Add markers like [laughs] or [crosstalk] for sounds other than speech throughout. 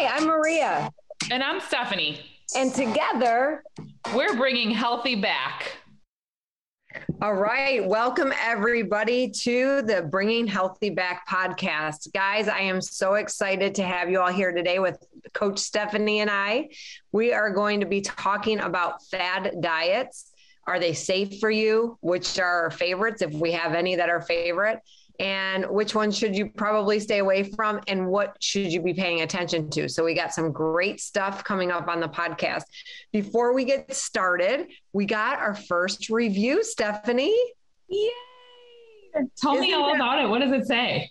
Hi, I'm Maria. And I'm Stephanie. And together, we're bringing healthy back. All right. Welcome, everybody, to the Bringing Healthy Back podcast. Guys, I am so excited to have you all here today with Coach Stephanie and I. We are going to be talking about fad diets. Are they safe for you? Which are our favorites, if we have any that are favorite? And which one should you probably stay away from and what should you be paying attention to? So we got some great stuff coming up on the podcast. Before we get started we got our first review stephanie. Yay! Tell Isn't me all that- about it. What does it say?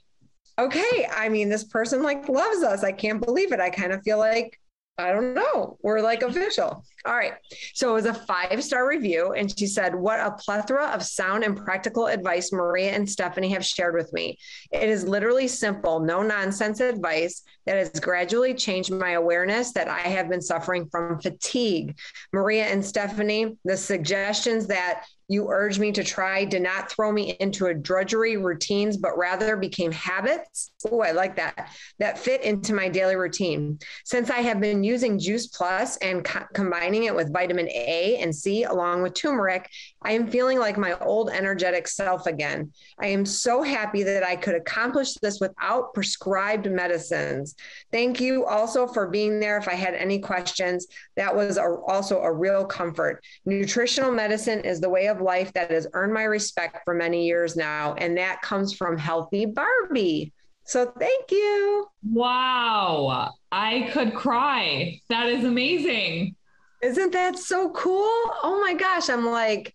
Okay i mean this person like loves us. I can't believe it. I kind of feel like I don't know. We're like official. All right. So it was a five star review. And she said, What a plethora of sound and practical advice Maria and Stephanie have shared with me. It is literally simple, no nonsense advice that has gradually changed my awareness that I have been suffering from fatigue. Maria and Stephanie, the suggestions that you urge me to try did not throw me into a drudgery routines, but rather became habits. Oh, I like that. That fit into my daily routine. Since I have been using Juice Plus and co- combining it with vitamin A and C along with turmeric, I am feeling like my old energetic self again. I am so happy that I could accomplish this without prescribed medicines. Thank you also for being there if I had any questions. That was a, also a real comfort. Nutritional medicine is the way of life that has earned my respect for many years now, and that comes from Healthy Barbie. So thank you. Wow. I could cry. That is amazing. Isn't that so cool? Oh my gosh. I'm like,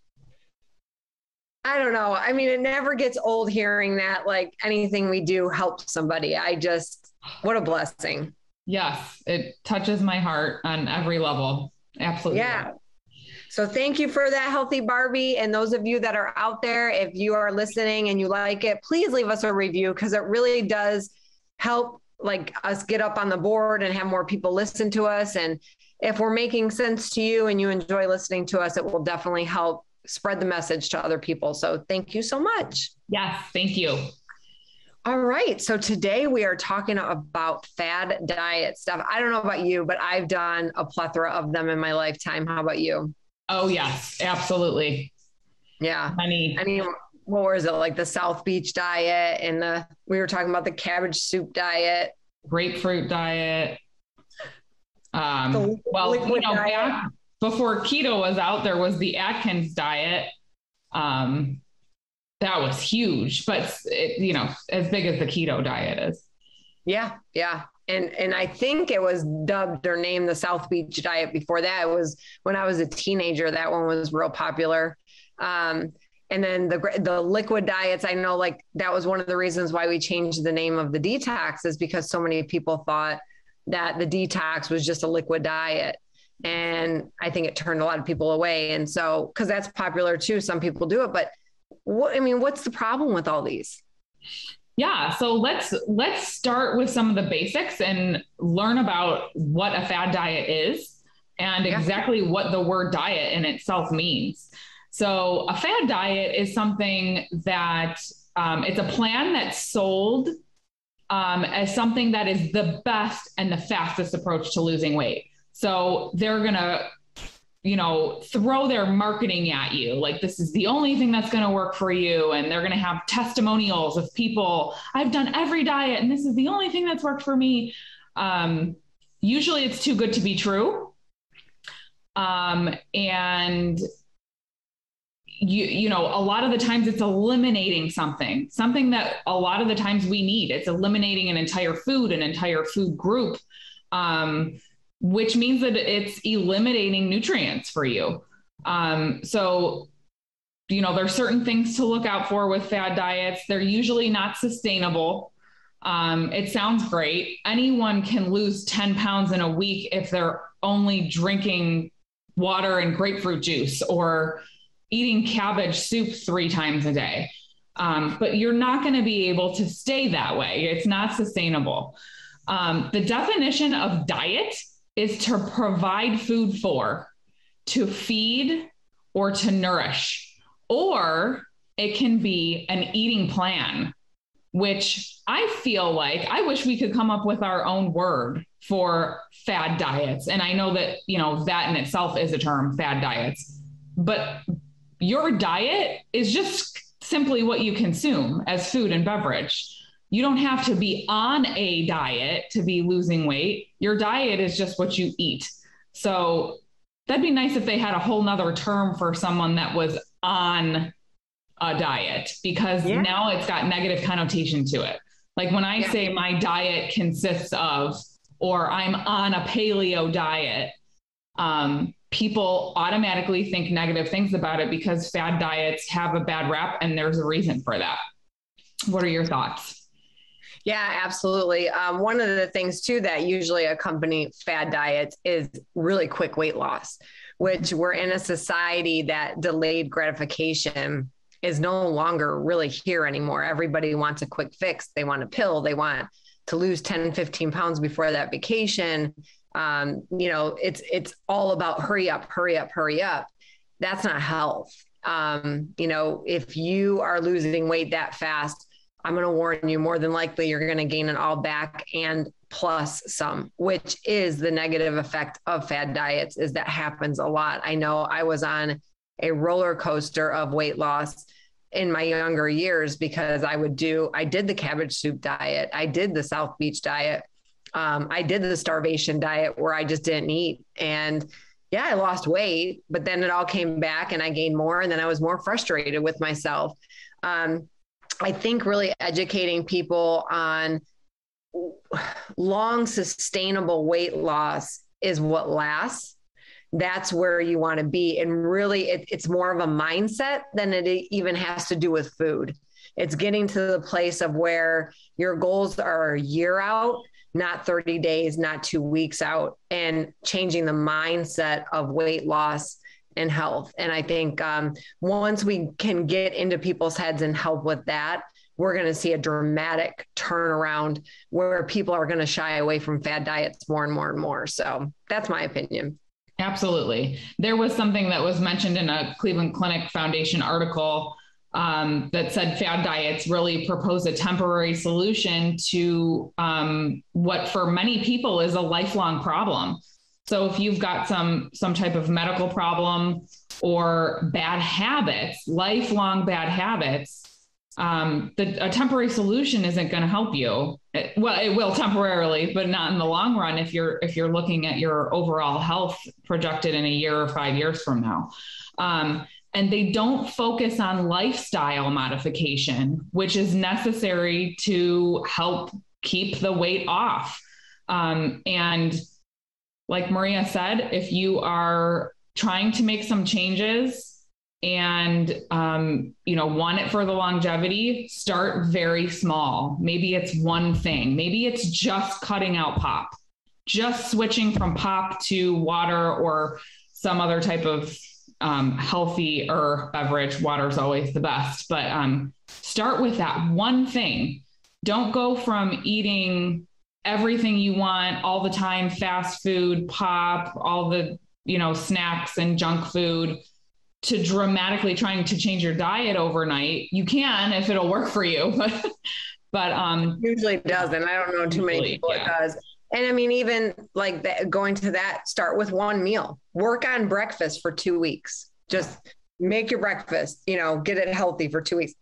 I don't know. I mean, it never gets old hearing that like anything we do helps somebody. I just, what a blessing. Yes, it touches my heart on every level. Absolutely. Yeah. So thank you for that, Healthy Barbie. And those of you that are out there, if you are listening and you like it, please leave us a review because it really does help like us get up on the board and have more people listen to us. And if we're making sense to you and you enjoy listening to us, it will definitely help spread the message to other people. So thank you so much. Yes, thank you. All right. So today we are talking about fad diet stuff. I don't know about you, but I've done a plethora of them in my lifetime. How about you? Oh, yes, absolutely. Yeah. Many. I mean, what was it? Like the South Beach diet and the, we were talking about the cabbage soup diet, grapefruit diet. Um, well, you know, back before keto was out, there was the Atkins diet. Um, that was huge, but it, you know, as big as the keto diet is. Yeah, yeah. And and I think it was dubbed or named the South Beach diet before that. It was when I was a teenager, that one was real popular. Um, and then the the liquid diets, I know like that was one of the reasons why we changed the name of the detox is because so many people thought that the detox was just a liquid diet. And I think it turned a lot of people away. And so, because that's popular too, some people do it. But what I mean, what's the problem with all these? Yeah, so let's let's start with some of the basics and learn about what a fad diet is and yeah. exactly what the word diet in itself means. So, a fad diet is something that um, it's a plan that's sold um, as something that is the best and the fastest approach to losing weight. So, they're going to you know, throw their marketing at you. Like, this is the only thing that's going to work for you. And they're going to have testimonials of people, I've done every diet and this is the only thing that's worked for me. Um, usually it's too good to be true. Um, and you you know a lot of the times it's eliminating something something that a lot of the times we need it's eliminating an entire food an entire food group um, which means that it's eliminating nutrients for you. Um, so, you know, there's certain things to look out for with fad diets. They're usually not sustainable. Um, it sounds great. Anyone can lose 10 pounds in a week if they're only drinking water and grapefruit juice or eating cabbage soup three times a day. Um, but you're not going to be able to stay that way. It's not sustainable. Um, the definition of diet is to provide food for, to feed, or to nourish. Or it can be an eating plan. which I feel like I wish we could come up with our own word for fad diets. And I know that, you know, that in itself is a term, fad diets. But your diet is just simply what you consume as food and beverage. You don't have to be on a diet to be losing weight. Your diet is just what you eat. So that'd be nice if they had a whole nother term for someone that was on a diet because yeah. now it's got negative connotation to it. Like when I yeah. say my diet consists of, or I'm on a paleo diet, um, people automatically think negative things about it because fad diets have a bad rap and there's a reason for that. What are your thoughts? Yeah, absolutely. Um, one of the things too that usually accompany fad diets is really quick weight loss, which we're in a society that delayed gratification is no longer really here anymore. Everybody wants a quick fix. They want a pill. They want to lose 10, 15 pounds before that vacation um, you know it's it's all about hurry up hurry up hurry up. That's not health. Um, you know if you are losing weight that fast i'm going to warn you more than likely you're going to gain it all back and plus some which is the negative effect of fad diets is that happens a lot. I know i was on a roller coaster of weight loss in my younger years because I would do, I did the cabbage soup diet. I did the South Beach diet um, I did the starvation diet where I just didn't eat. And yeah, I lost weight, but then it all came back and I gained more. And then I was more frustrated with myself. Um, I think really educating people on long sustainable weight loss is what lasts. That's where you want to be. And really, it, it's more of a mindset than it even has to do with food. It's getting to the place of where your goals are a year out not 30 days, not two weeks out, and changing the mindset of weight loss and health. And I think um, once we can get into people's heads and help with that, we're going to see a dramatic turnaround where people are going to shy away from fad diets more and more and more. So that's my opinion. Absolutely. There was something that was mentioned in a Cleveland Clinic Foundation article um, that said fad diets really propose a temporary solution to um, what for many people is a lifelong problem. So if you've got some some type of medical problem or bad habits, lifelong bad habits, um, the, a temporary solution isn't going to help you. It, well, it will temporarily, but not in the long run. If you're if you're looking at your overall health projected in a year or five years from now, um, and they don't focus on lifestyle modification, which is necessary to help keep the weight off. Um, and like Maria said, if you are trying to make some changes and um, you know want it for the longevity, start very small. Maybe it's one thing. Maybe it's just cutting out pop, just switching from pop to water or some other type of um, healthier beverage. Water is always the best, but um, start with that one thing. Don't go from eating everything you want all the time, fast food, pop, all the you know snacks and junk food to dramatically trying to change your diet overnight. You can if it'll work for you, [laughs] but but um usually doesn't. I don't know too many people yeah. it does. And I mean, even like going to that, start with one meal, work on breakfast for two weeks. Just make your breakfast, you know, get it healthy for two weeks.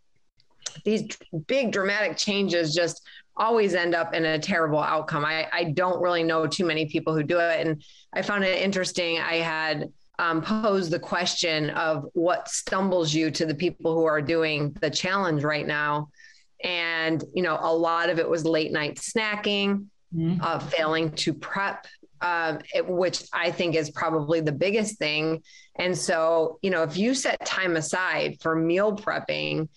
These big dramatic changes just always end up in a terrible outcome. I, I don't really know too many people who do it. And I found it interesting. I had um, posed the question of what stumbles you to the people who are doing the challenge right now. And, you know, a lot of it was late night snacking mm-hmm. uh, failing to prep, uh, it, which I think is probably the biggest thing. And so, you know, if you set time aside for meal prepping,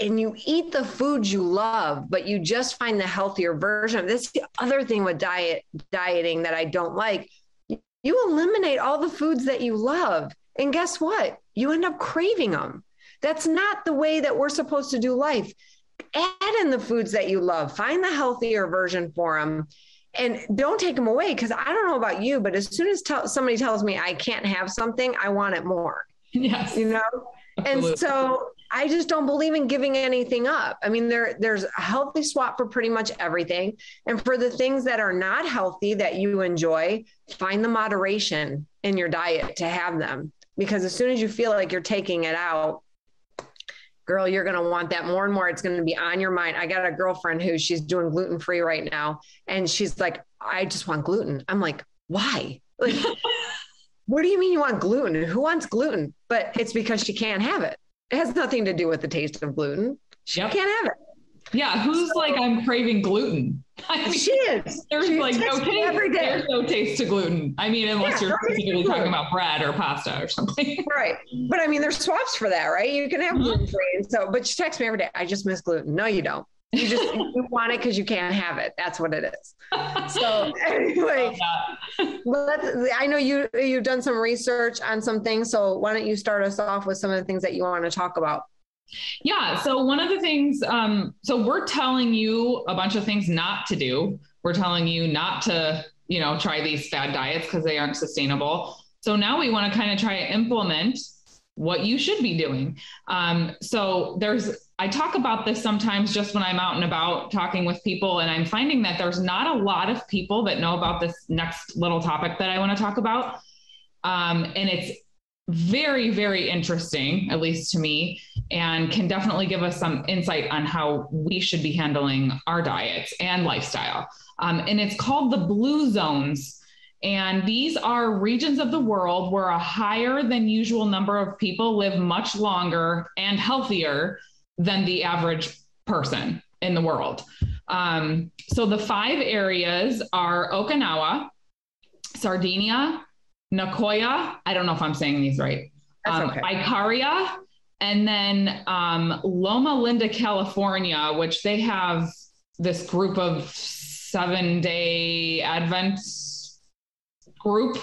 and you eat the foods you love, but you just find the healthier version of this. The other thing with diet dieting that I don't like, you eliminate all the foods that you love. And guess what? You end up craving them. That's not the way that we're supposed to do life add in the foods that you love, find the healthier version for them. And don't take them away because I don't know about you, but as soon as t- somebody tells me I can't have something, I want it more. Yes. You know? Absolutely. And so I just don't believe in giving anything up. I mean, there there's a healthy swap for pretty much everything. And for the things that are not healthy that you enjoy, find the moderation in your diet to have them. Because as soon as you feel like you're taking it out, girl, you're going to want that more and more. It's going to be on your mind. I got a girlfriend who she's doing gluten free right now. And she's like, I just want gluten. I'm like, why? Like, [laughs] what do you mean you want gluten? Who wants gluten? But it's because she can't have it. It has nothing to do with the taste of gluten. She yep. can't have it. Yeah, who's so, like I'm craving gluten? [laughs] I mean, she is. There's she like no taste. Every day. There's no taste to gluten. I mean, unless yeah, you're specifically talking about bread or pasta or something. [laughs] Right. But I mean, there's swaps for that, right? You can have mm-hmm. gluten free. So, but she texts me every day. I just miss gluten. No, you don't. You just you [laughs] want it because you can't have it. That's what it is. So anyway, let's. I know you you've done some research on some things. So why don't you start us off with some of the things that you want to talk about? Yeah. So one of the things, um, so we're telling you a bunch of things not to do. We're telling you not to, you know, try these fad diets because they aren't sustainable. So now we want to kind of try to implement what you should be doing. Um, so there's, I talk about this sometimes just when I'm out and about talking with people, and I'm finding that there's not a lot of people that know about this next little topic that I want to talk about. Um, and it's very, very interesting, at least to me, and can definitely give us some insight on how we should be handling our diets and lifestyle. Um, and it's called the blue zones. And these are regions of the world where a higher than usual number of people live much longer and healthier than the average person in the world. Um, so the five areas are Okinawa, Sardinia, Nicoya. I don't know if I'm saying these right. Um, okay. Icaria, and then um, Loma Linda, California, which they have this group of seven day Advent group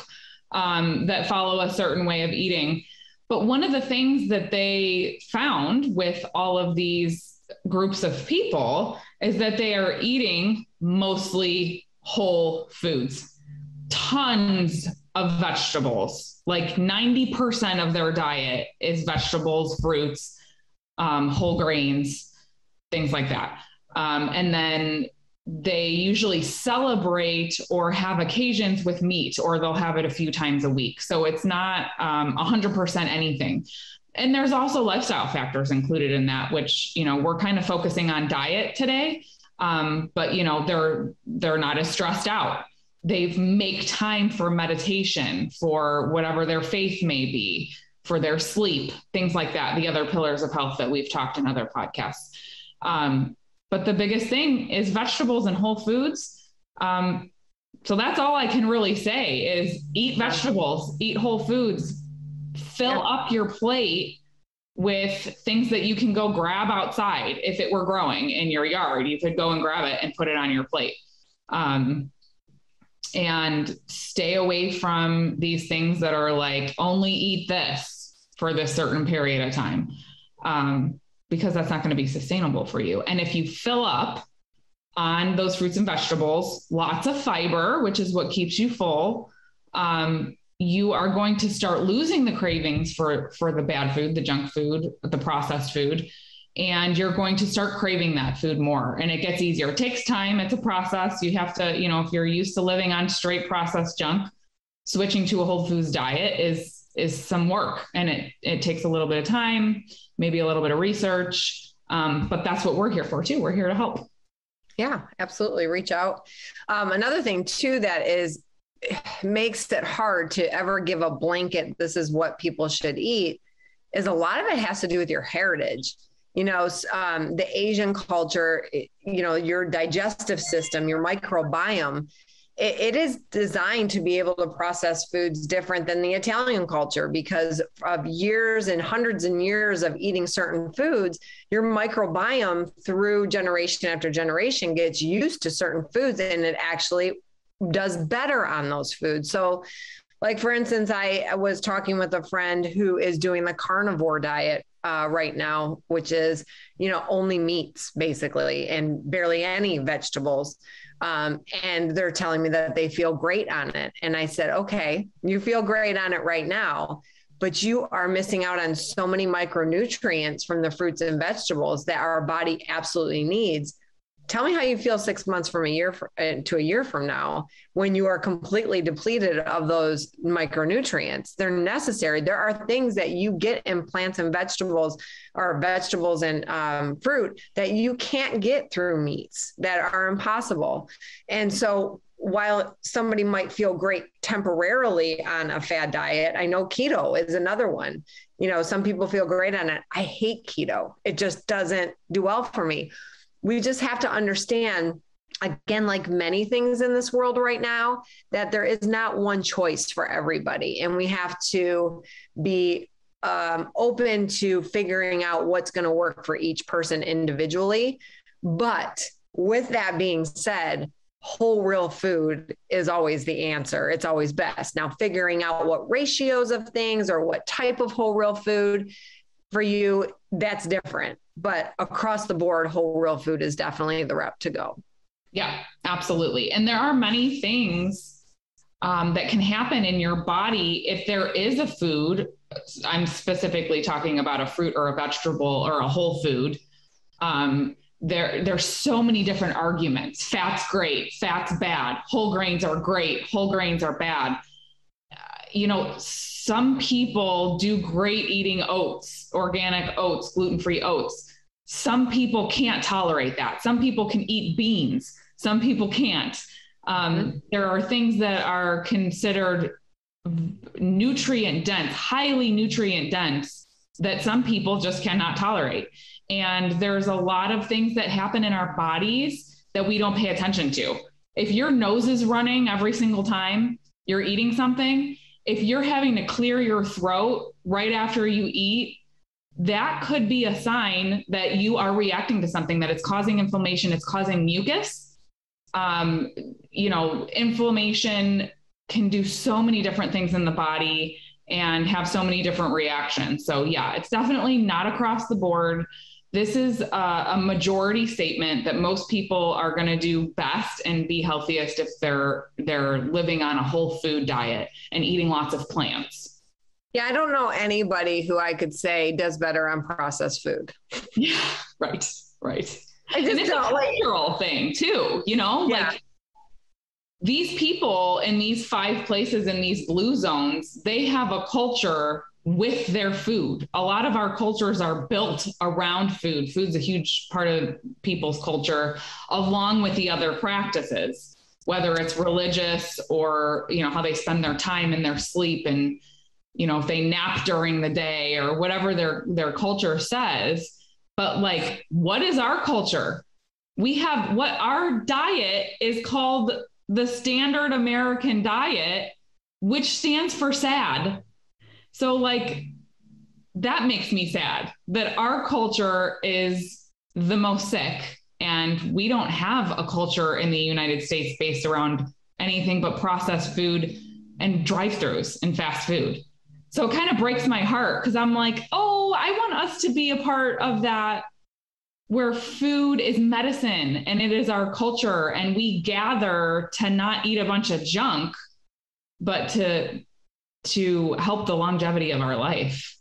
um, that follow a certain way of eating. But one of the things that they found with all of these groups of people is that they are eating mostly whole foods, tons of vegetables. Like 90% of their diet is vegetables, fruits, um, whole grains, things like that. Um, and then they usually celebrate or have occasions with meat, or they'll have it a few times a week. So it's not um, 100% anything. And there's also lifestyle factors included in that, which you know we're kind of focusing on diet today, um, but you know they're they're not as stressed out they make time for meditation, for whatever their faith may be, for their sleep, things like that, the other pillars of health that we've talked in other podcasts. Um, but the biggest thing is vegetables and whole foods. Um, so that's all I can really say is eat vegetables, eat whole foods, fill yeah. up your plate with things that you can go grab outside. If it were growing in your yard, you could go and grab it and put it on your plate. Um, and stay away from these things that are like only eat this for this certain period of time um, because that's not going to be sustainable for you. And if you fill up on those fruits and vegetables lots of fiber which is what keeps you full um, you are going to start losing the cravings for for the bad food the junk food the processed food and you're going to start craving that food more and it gets easier. It takes time. It's a process. You have to you know if you're used to living on straight processed junk switching to a whole foods diet is is some work and it it takes a little bit of time maybe a little bit of research um, but that's what we're here for too. We're here to help. Yeah absolutely. Reach out. Um, another thing too that is [sighs] makes it hard to ever give a blanket this is what people should eat is a lot of it has to do with your heritage you know um, the asian culture you know your digestive system your microbiome it, it is designed to be able to process foods different than the italian culture because of years and hundreds and years of eating certain foods your microbiome through generation after generation gets used to certain foods and it actually does better on those foods. So like for instance i was talking with a friend who is doing the carnivore diet uh, right now, which is, you know, only meats basically and barely any vegetables. Um, and they're telling me that they feel great on it. And I said, okay, you feel great on it right now. but you are missing out on so many micronutrients from the fruits and vegetables that our body absolutely needs tell me how you feel six months from a year for, uh, to a year from now when you are completely depleted of those micronutrients. They're necessary. There are things that you get in plants and vegetables or vegetables and um, fruit that you can't get through meats that are impossible. And so while somebody might feel great temporarily on a fad diet i know keto is another one. You know some people feel great on it. I hate keto. It just doesn't do well for me we just have to understand again like many things in this world right now that there is not one choice for everybody. And we have to be um, open to figuring out what's going to work for each person individually. But with that being said whole real food is always the answer. It's always best. Now figuring out what ratios of things or what type of whole real food for you that's different but across the board, whole real food is definitely the rep to go. Yeah, absolutely. And there are many things um, that can happen in your body if there is a food. I'm specifically talking about a fruit or a vegetable or a whole food. Um, there, there's so many different arguments. Fat's great, fat's bad. Whole grains are great, whole grains are bad. Uh, you know, some people do great eating oats, organic oats, gluten free oats. Some people can't tolerate that. Some people can eat beans, some people can't. Um, mm-hmm. There are things that are considered nutrient dense, highly nutrient dense, that some people just cannot tolerate. And there's a lot of things that happen in our bodies that we don't pay attention to. If your nose is running every single time you're eating something, if you're having to clear your throat right after you eat, that could be a sign that you are reacting to something that it's causing inflammation, it's causing mucus. Um, you know, inflammation can do so many different things in the body and have so many different reactions. So, yeah, it's definitely not across the board this is a, a majority statement that most people are going to do best and be healthiest if they're they're living on a whole food diet and eating lots of plants. Yeah, I don't know anybody who I could say does better on processed food. Yeah, [laughs] right, right. I just and it's a cultural like, thing too, you know, yeah. like these people in these five places in these blue zones, they have a culture with their food. A lot of our cultures are built around food. Food's a huge part of people's culture, along with the other practices, whether it's religious or you know how they spend their time in their sleep and you know if they nap during the day or whatever their their culture says. But like, what is our culture? We have what our diet is called the standard American diet, which stands for SAD so, like, that makes me sad that our culture is the most sick. And we don't have a culture in the United States based around anything but processed food and drive throughs and fast food. So it kind of breaks my heart because I'm like, oh, I want us to be a part of that where food is medicine and it is our culture and we gather to not eat a bunch of junk but to to help the longevity of our life.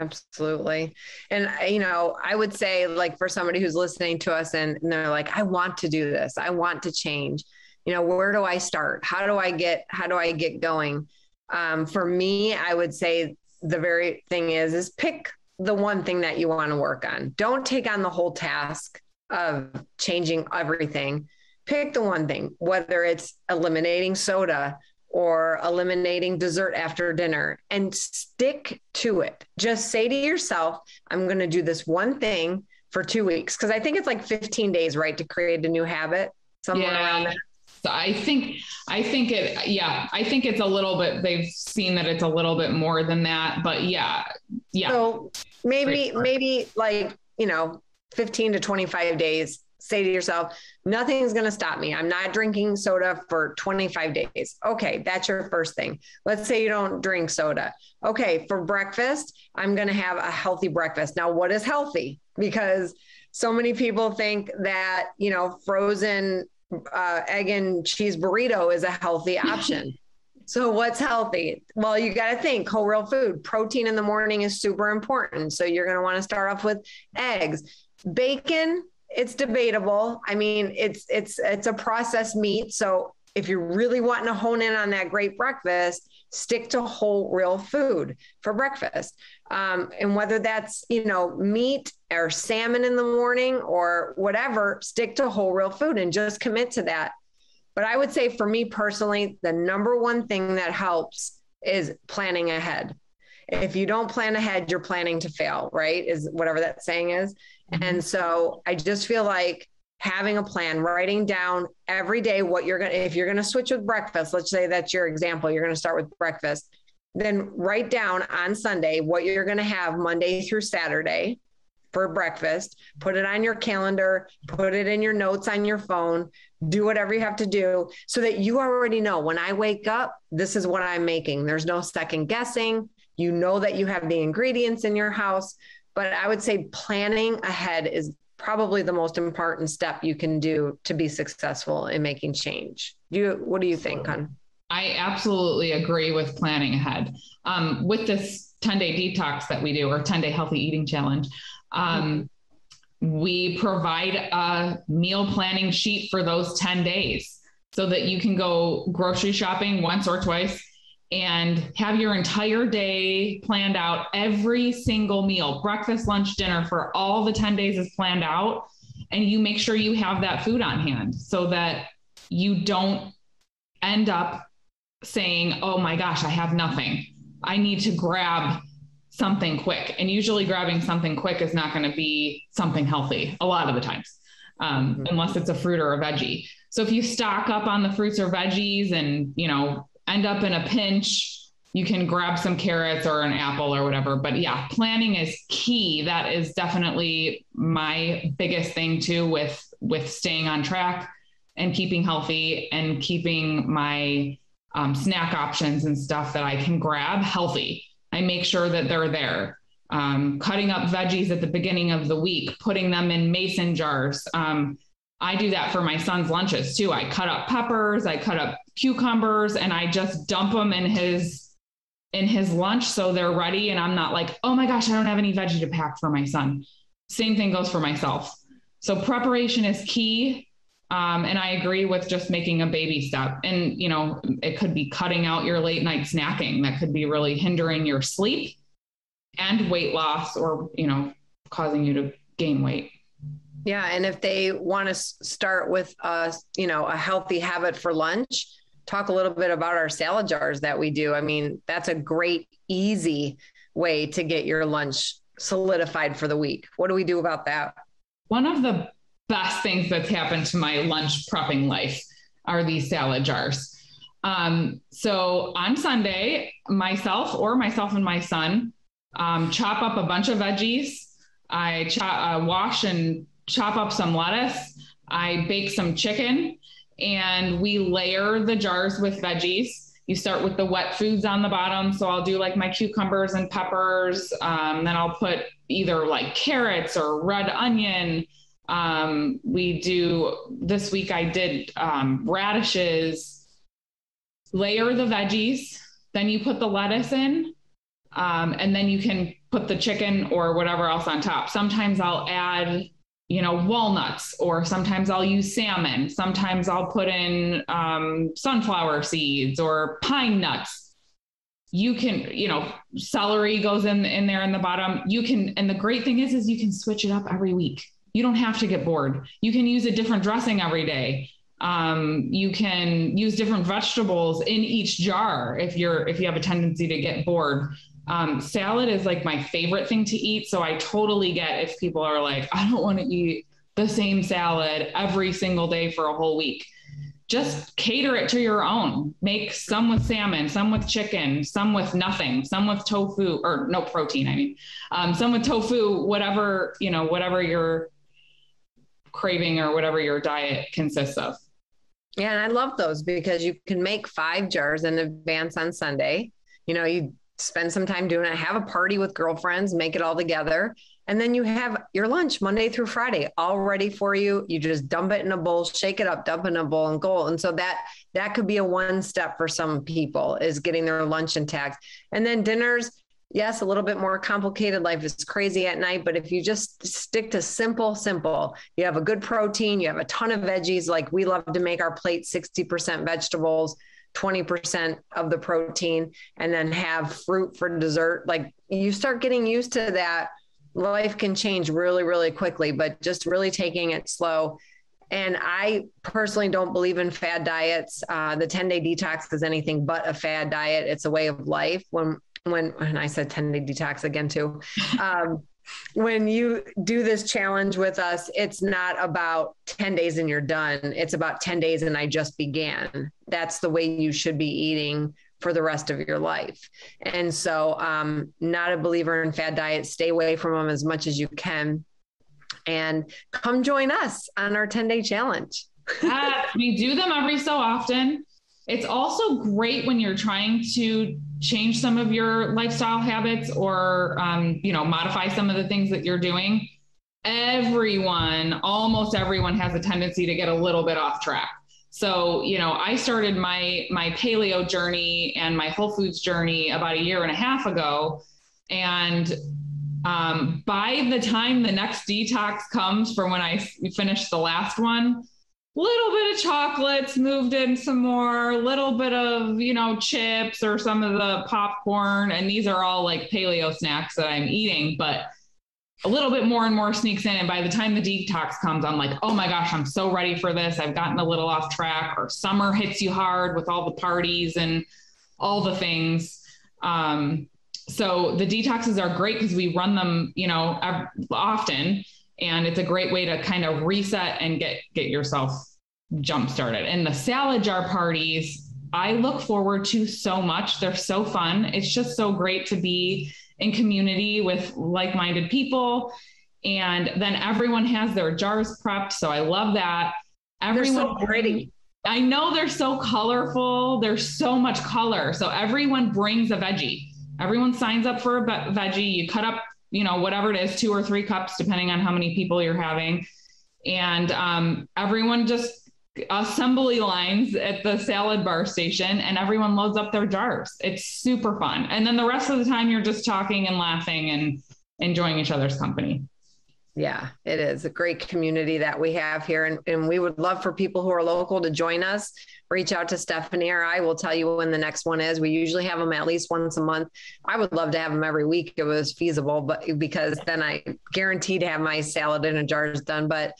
Absolutely. And, you know, I would say, like, for somebody who's listening to us and, and they're like, I want to do this, I want to change, you know, where do I start? How do I get, how do I get going? Um, for me, I would say the very thing is, is pick the one thing that you want to work on. Don't take on the whole task of changing everything. Pick the one thing, whether it's eliminating soda, or eliminating dessert after dinner and stick to it. Just say to yourself, I'm going to do this one thing for two weeks. Cause I think it's like 15 days, right? To create a new habit, somewhere yeah. around there. So I think, I think it, yeah, I think it's a little bit, they've seen that it's a little bit more than that, but yeah. Yeah. So maybe, maybe like, you know, 15 to 25 days say to yourself, nothing's going to stop me. I'm not drinking soda for 25 days. Okay, that's your first thing. Let's say you don't drink soda. Okay, for breakfast, I'm going to have a healthy breakfast. Now, what is healthy? Because so many people think that, you know, frozen uh, egg and cheese burrito is a healthy [laughs] option. So what's healthy? Well, you got to think whole real food. Protein in the morning is super important. So you're going to want to start off with eggs. Bacon, it's debatable. I mean, it's it's it's a processed meat. So if you're really wanting to hone in on that great breakfast, stick to whole real food for breakfast. Um, and whether that's, you know, meat or salmon in the morning or whatever, stick to whole real food and just commit to that. But I would say for me personally, the number one thing that helps is planning ahead. If you don't plan ahead, you're planning to fail, right? Is whatever that saying is. Mm-hmm. And so I just feel like having a plan, writing down every day what you're going to, if you're going to switch with breakfast, let's say that's your example, you're going to start with breakfast, then write down on Sunday what you're going to have Monday through Saturday for breakfast, put it on your calendar, put it in your notes on your phone, do whatever you have to do so that you already know when I wake up, this is what I'm making. There's no second guessing. You know that you have the ingredients in your house. But I would say planning ahead is probably the most important step you can do to be successful in making change. Do you, what do you think, Hun? I absolutely agree with planning ahead. Um, with this 10 day detox that we do, or 10 day healthy eating challenge, um, we provide a meal planning sheet for those 10 days so that you can go grocery shopping once or twice and have your entire day planned out. Every single meal, breakfast, lunch, dinner for all the 10 days is planned out. And you make sure you have that food on hand so that you don't end up saying, oh my gosh, I have nothing. I need to grab something quick. And usually grabbing something quick is not going to be something healthy a lot of the times, um, mm-hmm. unless it's a fruit or a veggie. So if you stock up on the fruits or veggies and, you know, end up in a pinch, you can grab some carrots or an apple or whatever. But yeah, planning is key. That is definitely my biggest thing too with with staying on track and keeping healthy and keeping my um, snack options and stuff that I can grab healthy. I make sure that they're there. Um, cutting up veggies at the beginning of the week, putting them in mason jars. Um, I do that for my son's lunches too. I cut up peppers, I cut up cucumbers, and I just dump them in his in his lunch so they're ready. And I'm not like, oh my gosh, I don't have any veggie to pack for my son. Same thing goes for myself. So preparation is key. Um, and I agree with just making a baby step. And, you know, it could be cutting out your late night snacking that could be really hindering your sleep and weight loss or, you know, causing you to gain weight. Yeah. And if they want to start with, a, you know, a healthy habit for lunch, talk a little bit about our salad jars that we do. I mean, that's a great, easy way to get your lunch solidified for the week. What do we do about that? One of the best things that's happened to my lunch prepping life are these salad jars. Um, so on Sunday, myself or myself and my son um, chop up a bunch of veggies. I uh, wash and chop up some lettuce. I bake some chicken and we layer the jars with veggies. You start with the wet foods on the bottom. So I'll do like my cucumbers and peppers. Um, then I'll put either like carrots or red onion, um, we do this week, I did um, radishes, layer the veggies, then you put the lettuce in, um, and then you can put the chicken or whatever else on top. Sometimes I'll add, you know, walnuts, or sometimes I'll use salmon. Sometimes I'll put in um, sunflower seeds or pine nuts. You can, you know, celery goes in in there in the bottom. You can, and the great thing is, is you can switch it up every week. You don't have to get bored. You can use a different dressing every day. Um, you can use different vegetables in each jar if you're if you have a tendency to get bored. Um, salad is like my favorite thing to eat, so I totally get if people are like, I don't want to eat the same salad every single day for a whole week. Just cater it to your own. Make some with salmon, some with chicken, some with nothing, some with tofu or no protein. I mean, um, some with tofu, whatever you know, whatever your craving or whatever your diet consists of. Yeah, and I love those because you can make five jars in advance on Sunday. You know, you spend some time doing it, have a party with girlfriends, make it all together. And then you have your lunch Monday through Friday all ready for you. You just dump it in a bowl, shake it up, dump it in a bowl and go. And so that that could be a one step for some people is getting their lunch intact. And then dinners, yes, a little bit more complicated. Life is crazy at night, but if you just stick to simple, simple, you have a good protein, you have a ton of veggies. Like we love to make our plate 60% vegetables, 20% of the protein, and then have fruit for dessert. Like you start getting used to that. Life can change really, really quickly, but just really taking it slow. And I personally don't believe in fad diets. Uh, the 10 day detox is anything but a fad diet. It's a way of life. When when and I said 10 day detox again too. Um, when you do this challenge with us, it's not about 10 days and you're done. It's about 10 days and I just began. That's the way you should be eating for the rest of your life. And so, um, not a believer in fad diets. Stay away from them as much as you can. And come join us on our 10 day challenge. we do them every so often. It's also great when you're trying to change some of your lifestyle habits or um, you know modify some of the things that you're doing everyone almost everyone has a tendency to get a little bit off track. So you know i started my my paleo journey and my whole foods journey about a year and a half ago. And um, by the time the next detox comes for when i finish the last one little bit of chocolates moved in some more, little bit of, you know, chips or some of the popcorn. And these are all like paleo snacks that I'm eating, but a little bit more and more sneaks in. And by the time the detox comes, I'm like, oh my gosh, I'm so ready for this. I've gotten a little off track, or summer hits you hard with all the parties and all the things. Um, so the detoxes are great because we run them, you know, often and it's a great way to kind of reset and get get yourself jump started. And the salad jar parties, I look forward to so much. They're so fun. It's just so great to be in community with like-minded people and then everyone has their jars prepped so i love that everyone they're so pretty i know they're so colorful there's so much color so everyone brings a veggie everyone signs up for a veggie you cut up you know, whatever it is, two or three cups, depending on how many people you're having. And um, everyone just assembly lines at the salad bar station and everyone loads up their jars. It's super fun. And then the rest of the time you're just talking and laughing and enjoying each other's company. Yeah, it is a great community that we have here. And, and we would love for people who are local to join us. Reach out to Stephanie or I will tell you when the next one is. We usually have them at least once a month. I would love to have them every week if it was feasible, but because then I guarantee to have my salad in a jars done. But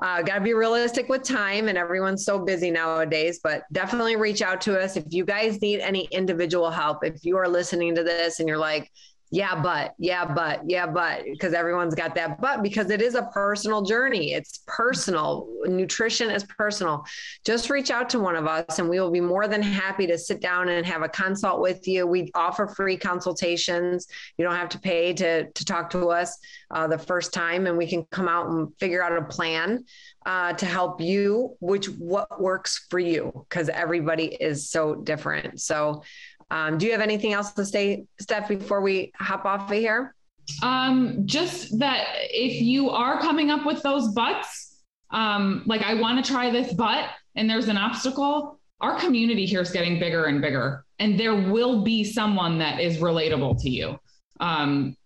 uh, got to be realistic with time and everyone's so busy nowadays but definitely reach out to us. If you guys need any individual help if you are listening to this and you're like yeah, but, yeah, but, yeah, but, because everyone's got that but because it is a personal journey. It's personal. Nutrition is personal. Just reach out to one of us and we will be more than happy to sit down and have a consult with you. We offer free consultations. You don't have to pay to, to talk to us uh, the first time and we can come out and figure out a plan uh, to help you, which what works for you because everybody is so different. So, um, do you have anything else to say, Steph, before we hop off of here? Um, just that if you are coming up with those butts, um, like I want to try this butt and there's an obstacle, our community here is getting bigger and bigger, and there will be someone that is relatable to you. Um,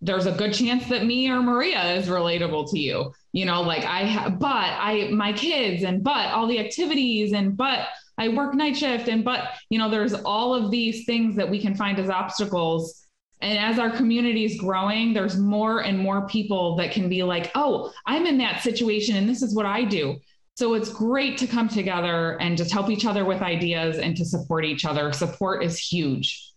there's a good chance that me or Maria is relatable to you. You know, like I, ha- but I, my kids, and but all the activities, and but I work night shift and but you know there's all of these things that we can find as obstacles and as our community is growing there's more and more people that can be like oh I'm in that situation and this is what I do so it's great to come together and just help each other with ideas and to support each other support is huge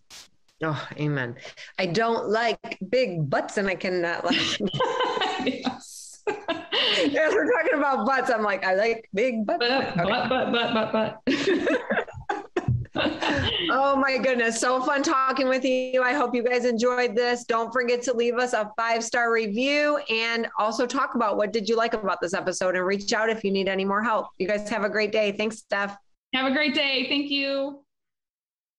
Oh, amen. I don't like big butts and I cannot like. [laughs] yes. [laughs] [laughs] As we're talking about butts, I'm like, I like big butts. Butt, okay. butt, butt, butt, butt, butt. [laughs] [laughs] oh my goodness. So fun talking with you. I hope you guys enjoyed this. Don't forget to leave us a five star review and also talk about what did you like about this episode and reach out if you need any more help. You guys have a great day. Thanks, Steph. Have a great day. Thank you.